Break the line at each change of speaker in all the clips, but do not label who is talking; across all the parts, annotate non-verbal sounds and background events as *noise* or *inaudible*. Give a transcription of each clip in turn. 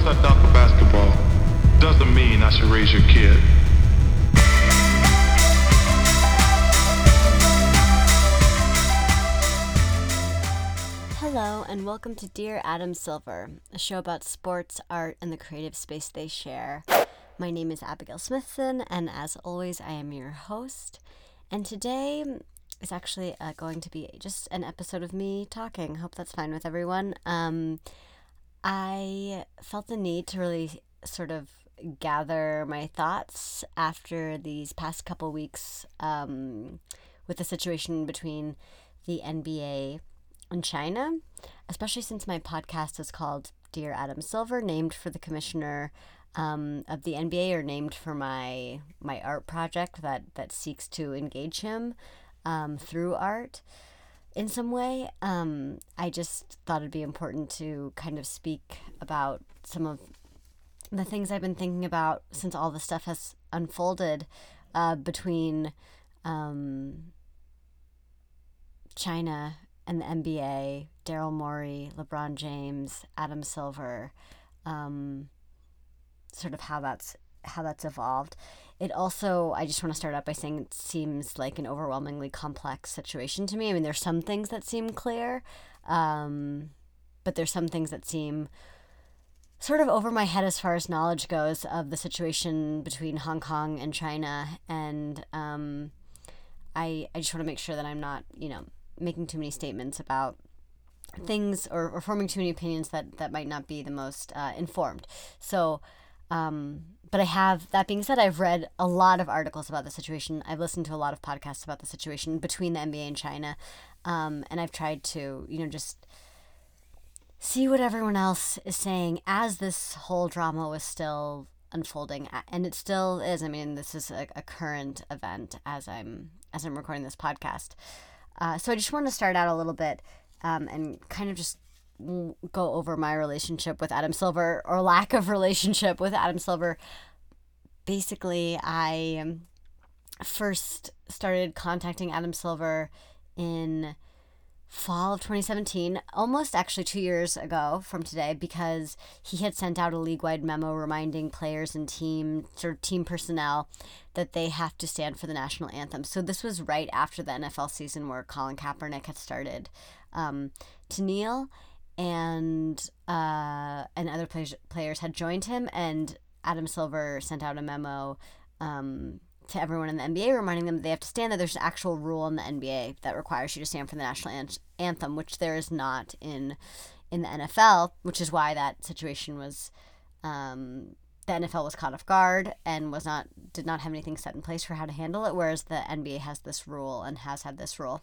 because I dunk a basketball doesn't mean I should raise your kid.
Hello, and welcome to Dear Adam Silver, a show about sports, art, and the creative space they share. My name is Abigail Smithson, and as always, I am your host. And today is actually uh, going to be just an episode of me talking. Hope that's fine with everyone. Um, I felt the need to really sort of gather my thoughts after these past couple weeks um, with the situation between the NBA and China, especially since my podcast is called Dear Adam Silver, named for the commissioner um, of the NBA or named for my my art project that that seeks to engage him um, through art in some way. Um, I just thought it'd be important to kind of speak about some of the things I've been thinking about since all the stuff has unfolded uh, between um, China and the NBA, Daryl Morey, LeBron James, Adam Silver, um, sort of how that's how that's evolved. It also, I just want to start out by saying it seems like an overwhelmingly complex situation to me. I mean, there's some things that seem clear, um, but there's some things that seem sort of over my head as far as knowledge goes of the situation between Hong Kong and China. And um, I, I just want to make sure that I'm not, you know, making too many statements about things or, or forming too many opinions that, that might not be the most uh, informed. So, um, but I have, that being said, I've read a lot of articles about the situation. I've listened to a lot of podcasts about the situation between the NBA and China. Um, and I've tried to, you know, just see what everyone else is saying as this whole drama was still unfolding and it still is i mean this is a, a current event as i'm as i'm recording this podcast uh, so i just want to start out a little bit um, and kind of just go over my relationship with Adam Silver or lack of relationship with Adam Silver. Basically, I um, first started contacting Adam Silver in fall of 2017, almost actually two years ago from today, because he had sent out a league wide memo reminding players and team sort of team personnel that they have to stand for the national anthem. So this was right after the NFL season where Colin Kaepernick had started um, to kneel and uh, and other players players had joined him, and Adam Silver sent out a memo um, to everyone in the NBA reminding them that they have to stand. That there's an actual rule in the NBA that requires you to stand for the national an- anthem, which there is not in in the NFL, which is why that situation was. Um, the NFL was caught off guard and was not did not have anything set in place for how to handle it, whereas the NBA has this rule and has had this rule.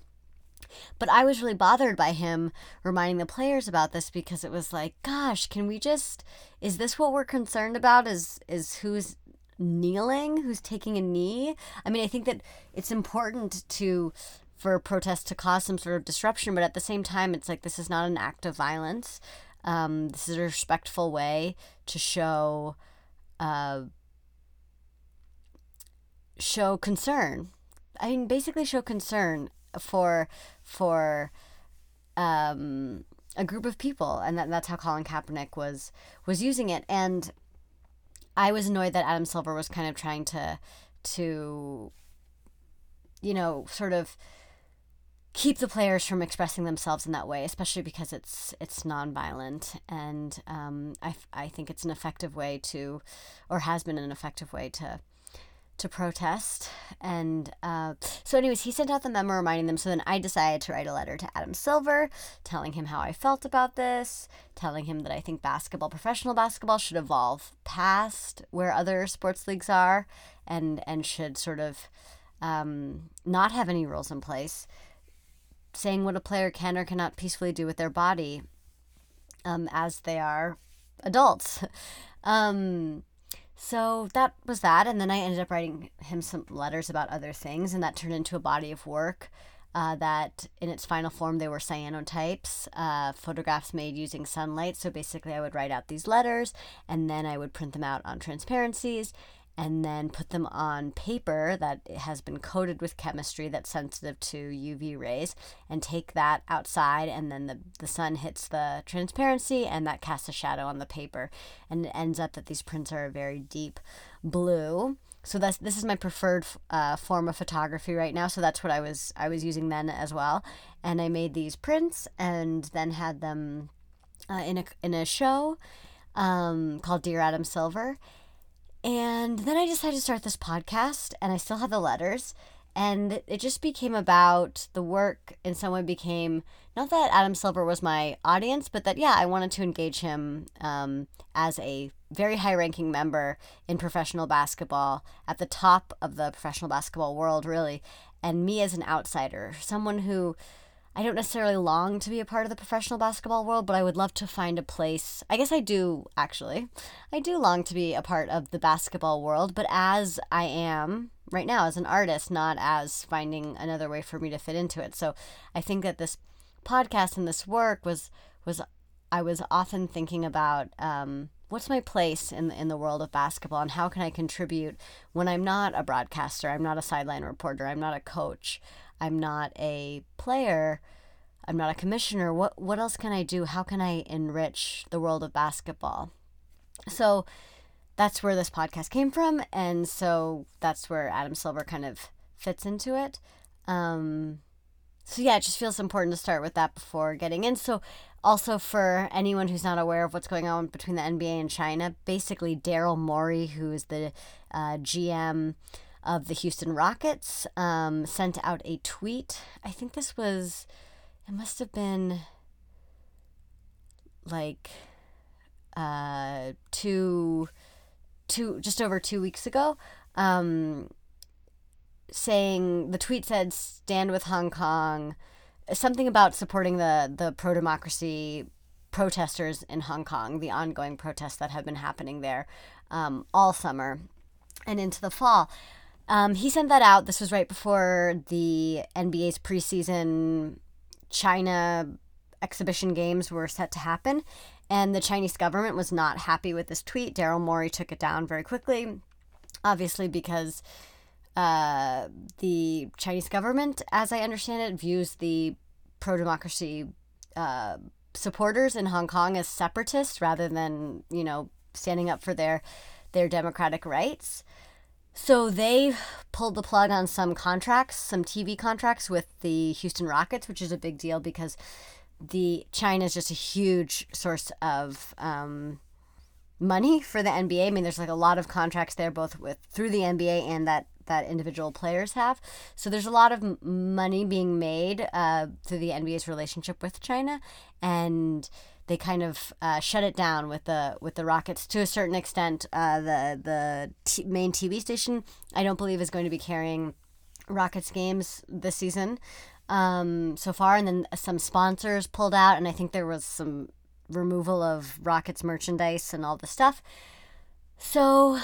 But I was really bothered by him reminding the players about this because it was like, gosh, can we just is this what we're concerned about is is who's kneeling, who's taking a knee? I mean, I think that it's important to for protests to cause some sort of disruption, but at the same time it's like this is not an act of violence. Um, this is a respectful way to show uh, show concern. I mean, basically show concern for for um, a group of people, and that, that's how Colin Kaepernick was was using it. And I was annoyed that Adam Silver was kind of trying to to you know sort of keep the players from expressing themselves in that way, especially because it's it's nonviolent, and um, I, I think it's an effective way to, or has been an effective way to to protest. And uh, so, anyways, he sent out the memo reminding them. So then I decided to write a letter to Adam Silver, telling him how I felt about this, telling him that I think basketball, professional basketball, should evolve past where other sports leagues are, and and should sort of um, not have any rules in place, saying what a player can or cannot peacefully do with their body um, as they are adults. *laughs* um, so that was that. And then I ended up writing him some letters about other things, and that turned into a body of work. Uh, that in its final form they were cyanotypes, uh, photographs made using sunlight. So basically, I would write out these letters and then I would print them out on transparencies and then put them on paper that has been coated with chemistry that's sensitive to UV rays and take that outside and then the, the sun hits the transparency and that casts a shadow on the paper and it ends up that these prints are a very deep blue. So that's this is my preferred uh, form of photography right now so that's what i was i was using then as well. And i made these prints and then had them uh, in a in a show um, called dear adam silver and then i decided to start this podcast and i still had the letters. And it just became about the work in some way became not that adam silver was my audience but that yeah i wanted to engage him um, as a very high ranking member in professional basketball at the top of the professional basketball world really. And me as an outsider someone who I don't necessarily long to be a part of the professional basketball world, but I would love to find a place. I guess I do, actually. I do long to be a part of the basketball world, but as I am right now as an artist, not as finding another way for me to fit into it. So I think that this podcast and this work was, was I was often thinking about um, what's my place in in the world of basketball and how can I contribute when I'm not a broadcaster, I'm not a sideline reporter, I'm not a coach. I'm not a player, I'm not a commissioner. What what else can I do? How can I enrich the world of basketball? So that's where this podcast came from, and so that's where Adam Silver kind of fits into it. Um, so yeah, it just feels important to start with that before getting in. So also for anyone who's not aware of what's going on between the NBA and China, basically Daryl Morey, who is the uh, GM of the Houston Rockets um, sent out a tweet. I think this was, it must have been like uh, two, two, just over two weeks ago. Um, saying the tweet said, "Stand with Hong Kong," something about supporting the the pro democracy protesters in Hong Kong, the ongoing protests that have been happening there um, all summer and into the fall. Um, he sent that out. This was right before the NBA's preseason China exhibition games were set to happen. And the Chinese government was not happy with this tweet. Daryl Morey took it down very quickly, obviously, because uh, the Chinese government, as I understand it, views the pro democracy uh, supporters in Hong Kong as separatists rather than, you know, standing up for their, their democratic rights. So they pulled the plug on some contracts, some TV contracts with the Houston Rockets, which is a big deal because the China is just a huge source of um, money for the NBA. I mean, there's like a lot of contracts there, both with through the NBA and that that individual players have. So there's a lot of money being made uh, through the NBA's relationship with China, and they kind of uh, shut it down with the with the Rockets to a certain extent. Uh, the the t- main TV station I don't believe is going to be carrying Rockets games this season um, so far, and then some sponsors pulled out, and I think there was some removal of Rockets merchandise and all the stuff. So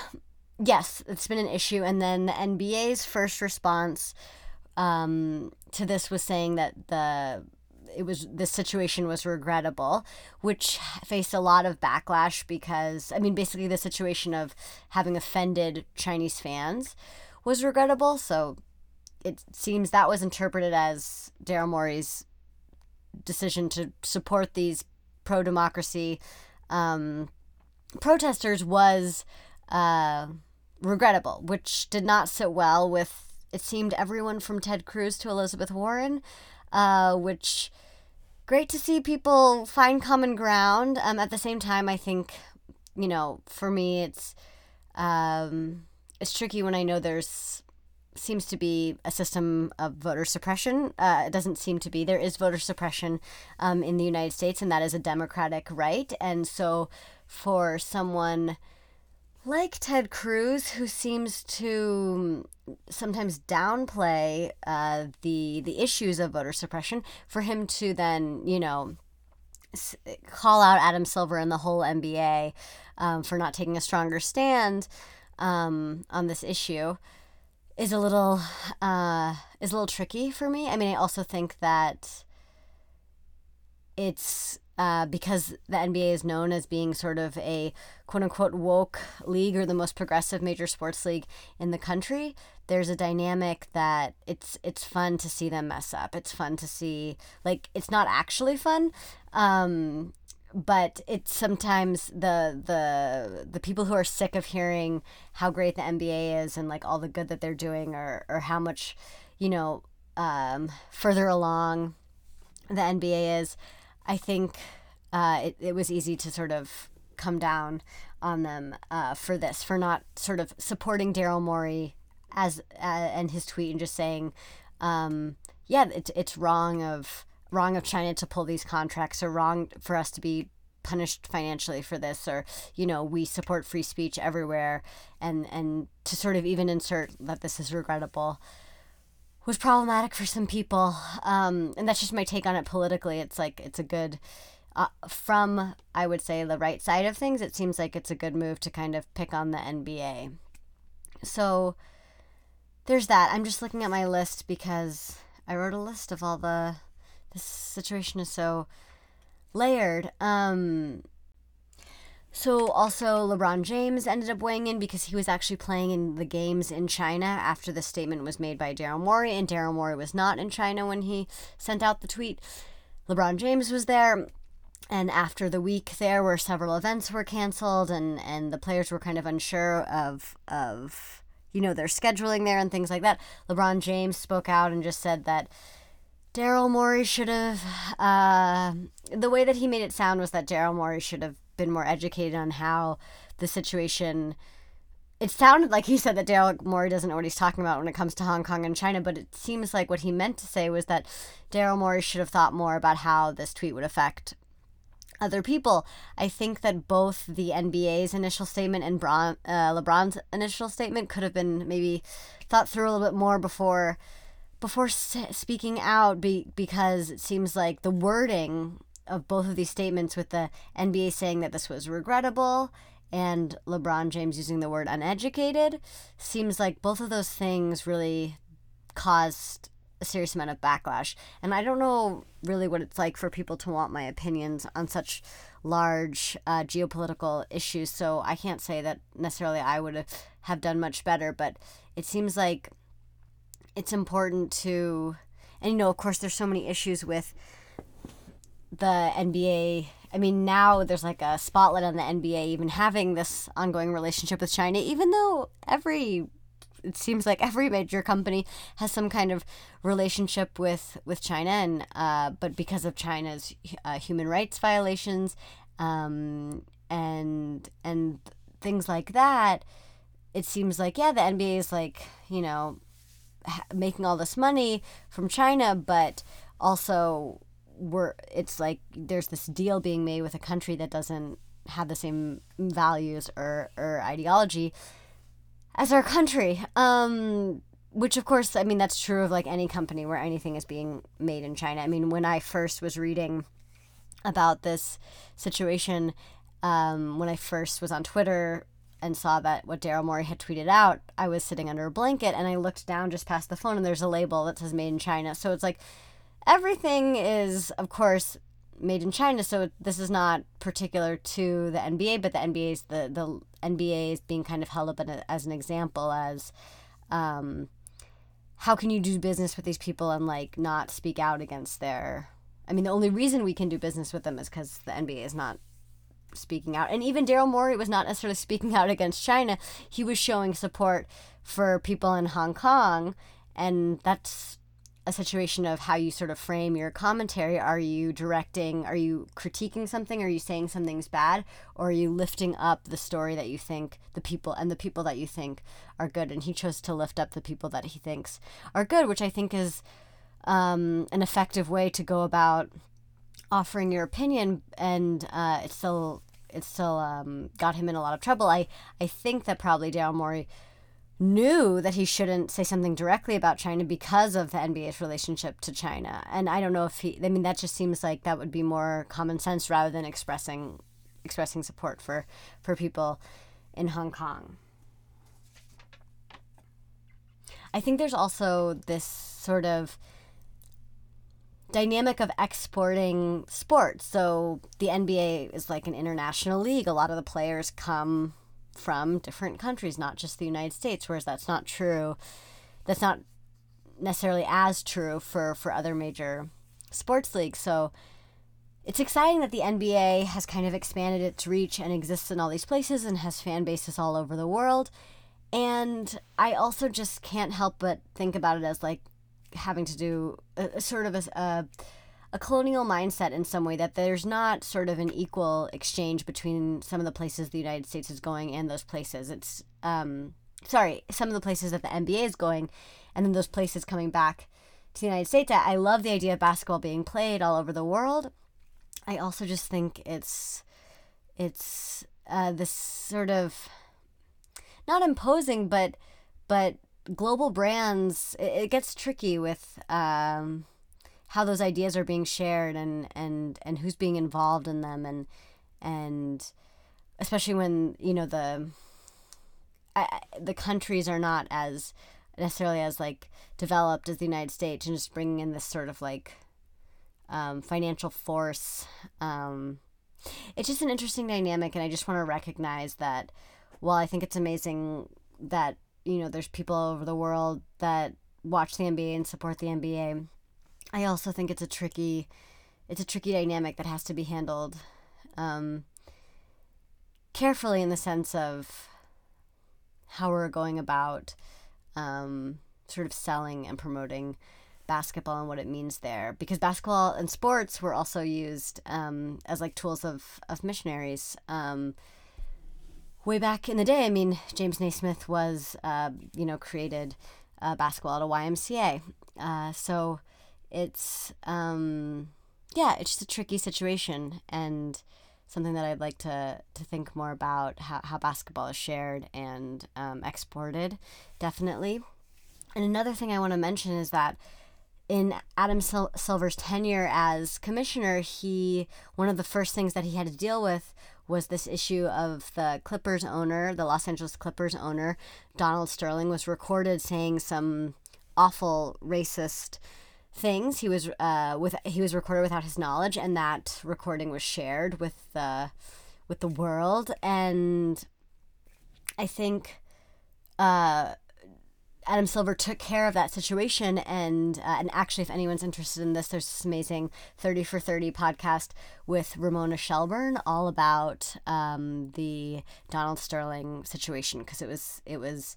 yes, it's been an issue, and then the NBA's first response um, to this was saying that the it was this situation was regrettable, which faced a lot of backlash because I mean basically the situation of having offended Chinese fans was regrettable. So it seems that was interpreted as Daryl Morey's decision to support these pro democracy um, protesters was uh, regrettable, which did not sit well with it seemed everyone from Ted Cruz to Elizabeth Warren, uh, which great to see people find common ground. Um, at the same time, I think, you know, for me, it's um, it's tricky when I know there's seems to be a system of voter suppression. Uh, it doesn't seem to be. There is voter suppression um, in the United States, and that is a democratic right. And so, for someone like Ted Cruz, who seems to sometimes downplay uh, the the issues of voter suppression, for him to then you know call out Adam Silver and the whole NBA um, for not taking a stronger stand um, on this issue is a little uh, is a little tricky for me. I mean, I also think that it's uh, because the NBA is known as being sort of a quote unquote woke league or the most progressive major sports league in the country, there's a dynamic that it's it's fun to see them mess up. It's fun to see like it's not actually fun. Um, but it's sometimes the the the people who are sick of hearing how great the NBA is and like all the good that they're doing or or how much you know um, further along the NBA is I think uh, it, it was easy to sort of come down on them uh, for this, for not sort of supporting Daryl Morey as uh, and his tweet and just saying, um, yeah, it's it's wrong of wrong of China to pull these contracts or wrong for us to be punished financially for this or you know we support free speech everywhere. And and to sort of even insert that this is regrettable was problematic for some people. Um, and that's just my take on it politically. It's like it's a good, uh, from I would say the right side of things, it seems like it's a good move to kind of pick on the NBA. So there's that. I'm just looking at my list because I wrote a list of all the. This situation is so layered. Um, so also LeBron James ended up weighing in because he was actually playing in the games in China after the statement was made by Daryl Morey, and Daryl Morey was not in China when he sent out the tweet. LeBron James was there, and after the week there where several events were canceled and and the players were kind of unsure of of you know their scheduling there and things like that. LeBron James spoke out and just said that Daryl Morey should have. Uh, the way that he made it sound was that Daryl Morey should have been more educated on how the situation. It sounded like he said that Daryl Morey doesn't know what he's talking about when it comes to Hong Kong and China, but it seems like what he meant to say was that Daryl Morey should have thought more about how this tweet would affect other people. I think that both the NBA's initial statement and Bron, uh, LeBron's initial statement could have been maybe thought through a little bit more before before speaking out be, because it seems like the wording of both of these statements with the NBA saying that this was regrettable and LeBron James using the word uneducated seems like both of those things really caused a serious amount of backlash. And I don't know really what it's like for people to want my opinions on such large uh, geopolitical issues. So I can't say that necessarily I would have done much better, but it seems like it's important to, and you know, of course, there's so many issues with the NBA. I mean, now there's like a spotlight on the NBA even having this ongoing relationship with China, even though every it seems like every major company has some kind of relationship with with China, and uh, but because of China's uh, human rights violations, um, and and things like that, it seems like yeah, the NBA is like you know making all this money from China, but also we're it's like there's this deal being made with a country that doesn't have the same values or, or ideology as our country. Um, which of course, I mean that's true of like any company where anything is being made in China. I mean, when I first was reading about this situation, um, when I first was on Twitter and saw that what Daryl Morey had tweeted out, I was sitting under a blanket and I looked down just past the phone and there's a label that says made in China. So it's like everything is, of course, made in China. So this is not particular to the NBA, but the NBA is the the NBA is being kind of held up as an example as. Um, how can you do business with these people and like not speak out against their I mean the only reason we can do business with them is cuz the NBA is not speaking out. And even Daryl Morey was not necessarily *laughs* speaking out against China. He was showing support for people in Hong Kong and that's a situation of how you sort of frame your commentary. Are you directing, are you critiquing something? Are you saying something's bad? Or are you lifting up the story that you think the people and the people that you think are good? And he chose to lift up the people that he thinks are good, which I think is um, an effective way to go about offering your opinion. And uh, it still, it still um, got him in a lot of trouble. I, I think that probably Daryl Morey knew that he shouldn't say something directly about China because of the NBA's relationship to China. And I don't know if he I mean that just seems like that would be more common sense rather than expressing expressing support for for people in Hong Kong. I think there's also this sort of dynamic of exporting sports. So the NBA is like an international league. A lot of the players come from different countries, not just the United States, whereas that's not true. That's not necessarily as true for, for other major sports leagues. So it's exciting that the NBA has kind of expanded its reach and exists in all these places and has fan bases all over the world. And I also just can't help but think about it as like having to do a, a sort of a, a, a colonial mindset in some way that there's not sort of an equal exchange between some of the places the United States is going and those places. It's um sorry, some of the places that the NBA is going, and then those places coming back to the United States. I love the idea of basketball being played all over the world. I also just think it's it's uh, this sort of not imposing, but but global brands. It, it gets tricky with um, how those ideas are being shared and and and who's being involved in them and and especially when you know the I, the countries are not as necessarily as like developed as the United States and just bringing in this sort of like um, financial force. Um, it's just an interesting dynamic, and I just want to recognize that while I think it's amazing that you know there's people all over the world that watch the NBA and support the NBA, I also think it's a tricky, it's a tricky dynamic that has to be handled um, carefully in the sense of how we're going about um, sort of selling and promoting basketball and what it means there. Because basketball and sports were also used um, as like tools of, of missionaries um, way back in the day. I mean james naismith was uh, you know created uh, basketball at a. Ymca uh, so it's um, yeah it's just a tricky situation and something that i'd like to, to think more about how, how basketball is shared and um, exported definitely. And another thing i want to mention is that in Adam Sil- Silver's tenure as commissioner, he one of the first things that he had to deal with was this issue of the Clippers owner, the Los Angeles Clippers owner, Donald Sterling, was recorded saying some awful racist things. He was uh, with he was recorded without his knowledge, and that recording was shared with the with the world. And I think uh, Adam Silver took care of that situation, and uh, and actually, if anyone's interested in this, there's this amazing Thirty for Thirty podcast with Ramona Shelburne, all about um, the Donald Sterling situation because it was it was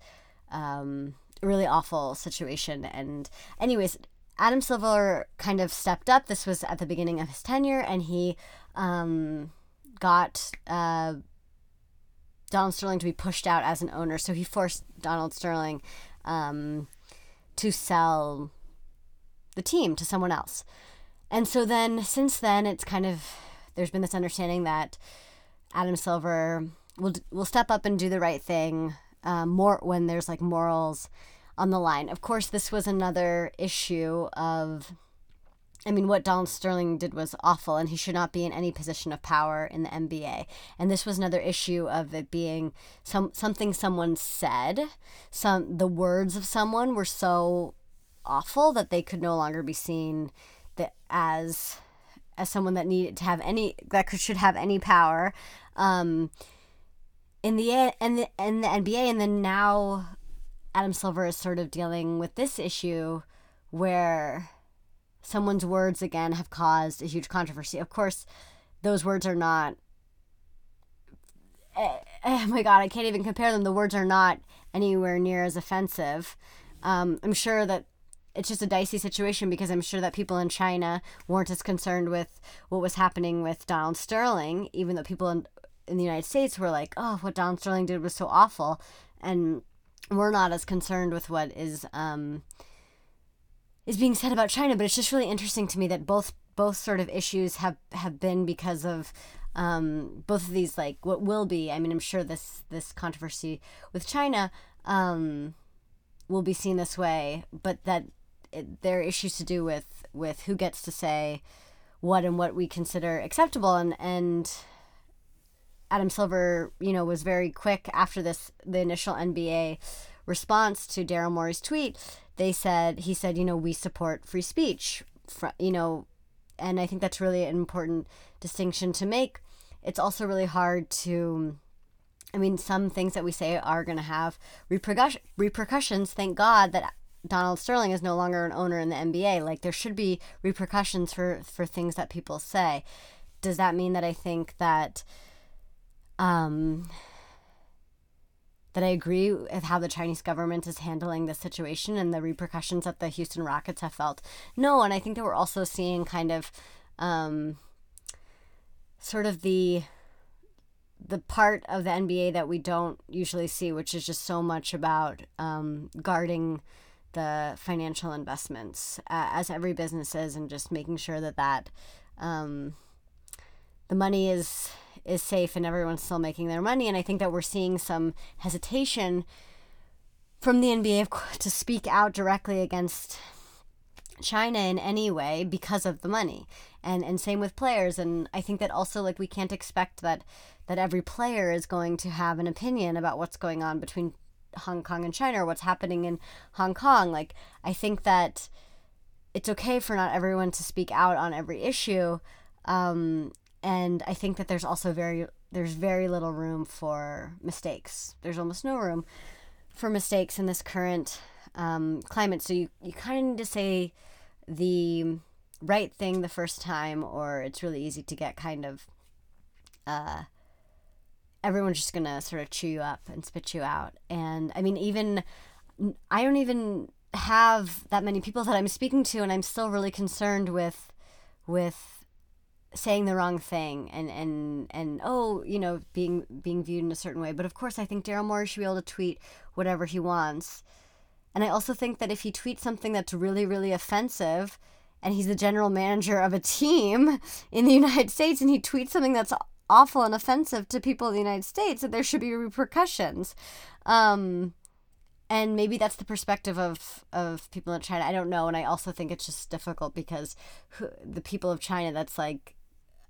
um, really awful situation. And anyways, Adam Silver kind of stepped up. This was at the beginning of his tenure, and he um, got. Uh, Donald Sterling to be pushed out as an owner, so he forced Donald Sterling um, to sell the team to someone else. And so then, since then, it's kind of there's been this understanding that Adam Silver will will step up and do the right thing um, more when there's like morals on the line. Of course, this was another issue of I mean, what Donald Sterling did was awful, and he should not be in any position of power in the NBA. And this was another issue of it being some something someone said. Some the words of someone were so awful that they could no longer be seen that as as someone that needed to have any that could should have any power. Um, in the and the in the NBA, and then now Adam Silver is sort of dealing with this issue where someone's words again have caused a huge controversy. Of course, those words are not. Eh, oh my god, I can't even compare them. The words are not anywhere near as offensive. Um, I'm sure that it's just a dicey situation because I'm sure that people in China weren't as concerned with what was happening with Donald Sterling, even though people in, in the United States were like, oh, what Donald Sterling did was so awful. And we're not as concerned with what is um, is being said about China, but it's just really interesting to me that both both sort of issues have have been because of um, both of these like what will be. I mean, I'm sure this this controversy with China um, will be seen this way, but that it, there are issues to do with with who gets to say what and what we consider acceptable, and and Adam Silver, you know, was very quick after this the initial NBA response to Daryl Morey's tweet they said he said you know we support free speech fr- you know, and I think that's really an important distinction to make. It's also really hard to I mean, some things that we say are going to have repercussions. Repercussions. Thank God that Donald Sterling is no longer an owner in the NBA. Like there should be repercussions for for things that people say. Does that mean that I think that um that I agree with how the Chinese government is handling the situation and the repercussions that the Houston Rockets have felt? No, and I think that we're also seeing kind of um sort of the the part of the NBA that we don't usually see, which is just so much about um, guarding the financial investments, uh, as every business is, and just making sure that that um, the money is is safe and everyone's still making their money. And I think that we're seeing some hesitation from the NBA to speak out directly against China in any way because of the money. And and same with players and I think that also like we can't expect that that every player is going to have an opinion about what's going on between Hong Kong and China or what's happening in Hong Kong. Like I think that it's okay for not everyone to speak out on every issue. Um, and I think that there's also very there's very little room for mistakes. There's almost no room for mistakes in this current um, climate. So you, you kind of need to say the right thing the first time, or it's really easy to get kind of uh, everyone's just gonna sort of chew you up and spit you out. And I mean, even I don't even have that many people that I'm speaking to, and I'm still really concerned with with saying the wrong thing and and and oh you know being being viewed in a certain way but of course i think daryl morey should be able to tweet whatever he wants and I also think that if he tweets something that's really, really offensive, and he's the general manager of a team in the United States, and he tweets something that's awful and offensive to people in the United States, that there should be repercussions. Um, and maybe that's the perspective of, of people in China. I don't know. And I also think it's just difficult because who, the people of China, that's like,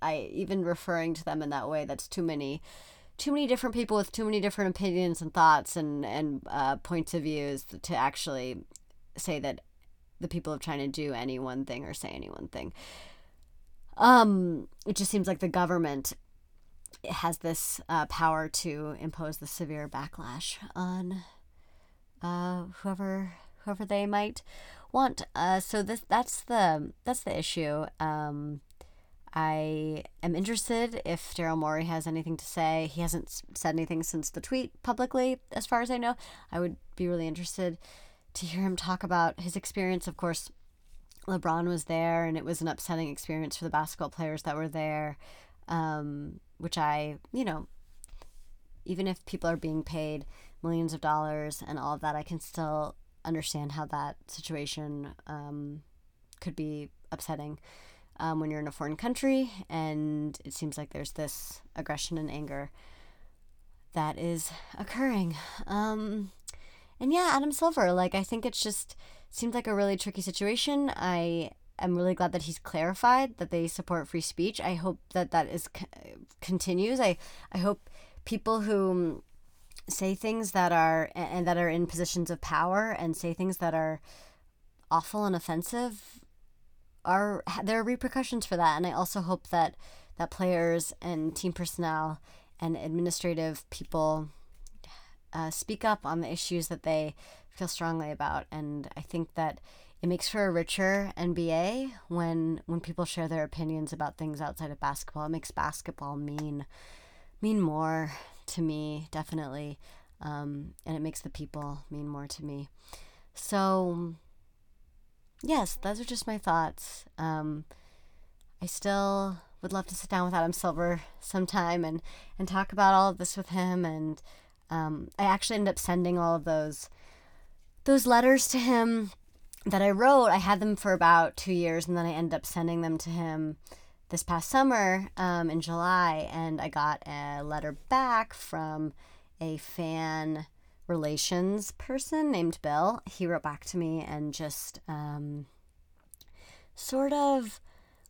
I even referring to them in that way, that's too many too many different people with too many different opinions and thoughts and and uh, points of views to actually say that the people of China do any one thing or say any one thing. Um, it just seems like the government has this uh, power to impose the severe backlash on uh, whoever whoever they might want. Uh, so this that's the that's the issue. Um, I am interested if Daryl Morey has anything to say. He hasn't said anything since the tweet publicly, as far as I know. I would be really interested to hear him talk about his experience. Of course, LeBron was there, and it was an upsetting experience for the basketball players that were there, um, which I, you know, even if people are being paid millions of dollars and all of that, I can still understand how that situation um, could be upsetting um, when you're in a foreign country, and it seems like there's this aggression and anger that is occurring. Um, and yeah, Adam Silver, like I think it's just seems like a really tricky situation. I am really glad that he's clarified that they support free speech. I hope that that is continues. I I hope people who say things that are and that are in positions of power and say things that are awful and offensive are there are repercussions for that, and I also hope that that players and team personnel and administrative people uh, speak up on the issues that they feel strongly about. And I think that it makes for a richer NBA when when people share their opinions about things outside of basketball. It makes basketball mean mean more to me, definitely, um, and it makes the people mean more to me. So yes, those are just my thoughts. Um, I still would love to sit down with Adam Silver sometime and, and talk about all of this with him. And um, I actually ended up sending all of those those letters to him that I wrote. I had them for about two years, and then I ended up sending them to him this past summer um, in July. And I got a letter back from a fan relations person named Bill. He wrote back to me and just um, sort of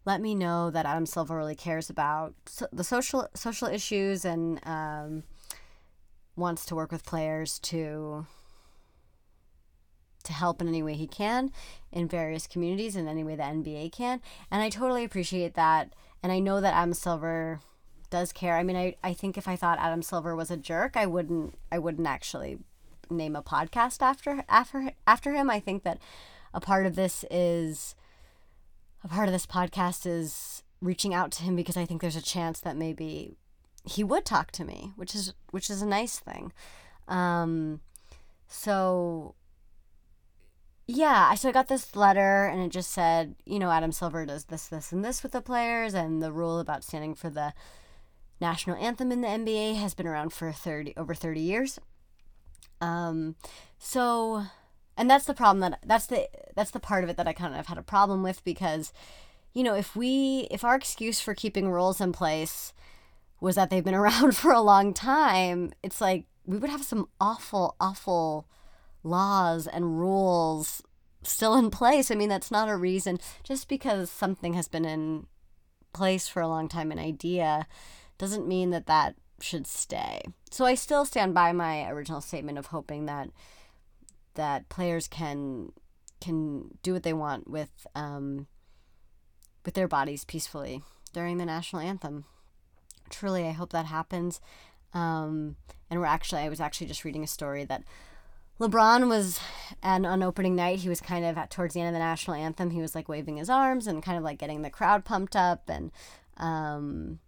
let me know that Adam Silver really cares about so the social social issues and um, wants to work with players to to help in any way he can in various communities in any way the NBA can. And I totally appreciate that. And I know that Adam Silver does care. I mean, I, I think if I thought Adam Silver was a jerk, I wouldn't I wouldn't actually name a podcast after after after him. I think that a part of this is a part of this podcast is reaching out to him because I think there's a chance that maybe he would talk to me, which is which is a nice thing. Um, so yeah, I so I got this letter and it just said, you know, Adam Silver does this, this, and this with the players, and the rule about standing for the national anthem in the NBA has been around for 30 over 30 years. Um, so and that's the problem that that's the that's the part of it that I kind of had a problem with because you know, if we if our excuse for keeping rules in place was that they've been *laughs* around for a long time, it's like we would have some awful awful laws and rules still in place. I mean, that's not a reason just because something has been in place for a long time an idea doesn't mean that that should stay. So I still stand by my original statement of hoping that that players can can do what they want with um, with their bodies peacefully during the national anthem. Truly, I hope that happens. Um, and we're actually, I was actually just reading a story that LeBron was, and on opening night, he was kind of at towards the end of the national anthem. He was like waving his arms and kind of like getting the crowd pumped up, and um,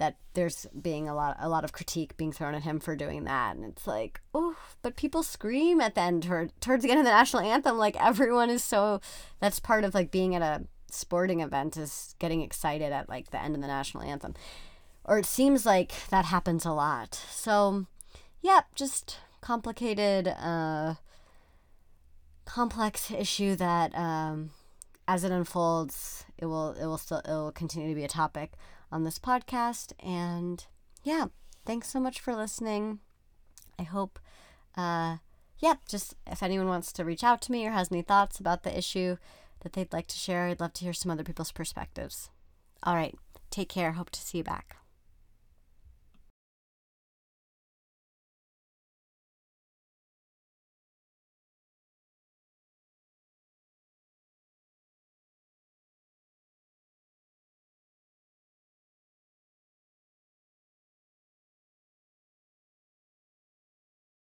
that there's being a lot a lot of critique being thrown at him for doing that. And it's like oh but people scream at the end toward, towards the end of the national anthem. Like everyone is so that's part of like being at a sporting event is getting excited at like the end of the national anthem. Or it seems like that happens a lot. So yeah just complicated uh complex issue that um as it unfolds it will it will still it will continue to be a topic on this podcast. And yeah, thanks so much for listening. I hope, uh, yeah, just if anyone wants to reach out to me or has any thoughts about the issue that they'd like to share, I'd love to hear some other people's perspectives. All right, take care. Hope to see you back.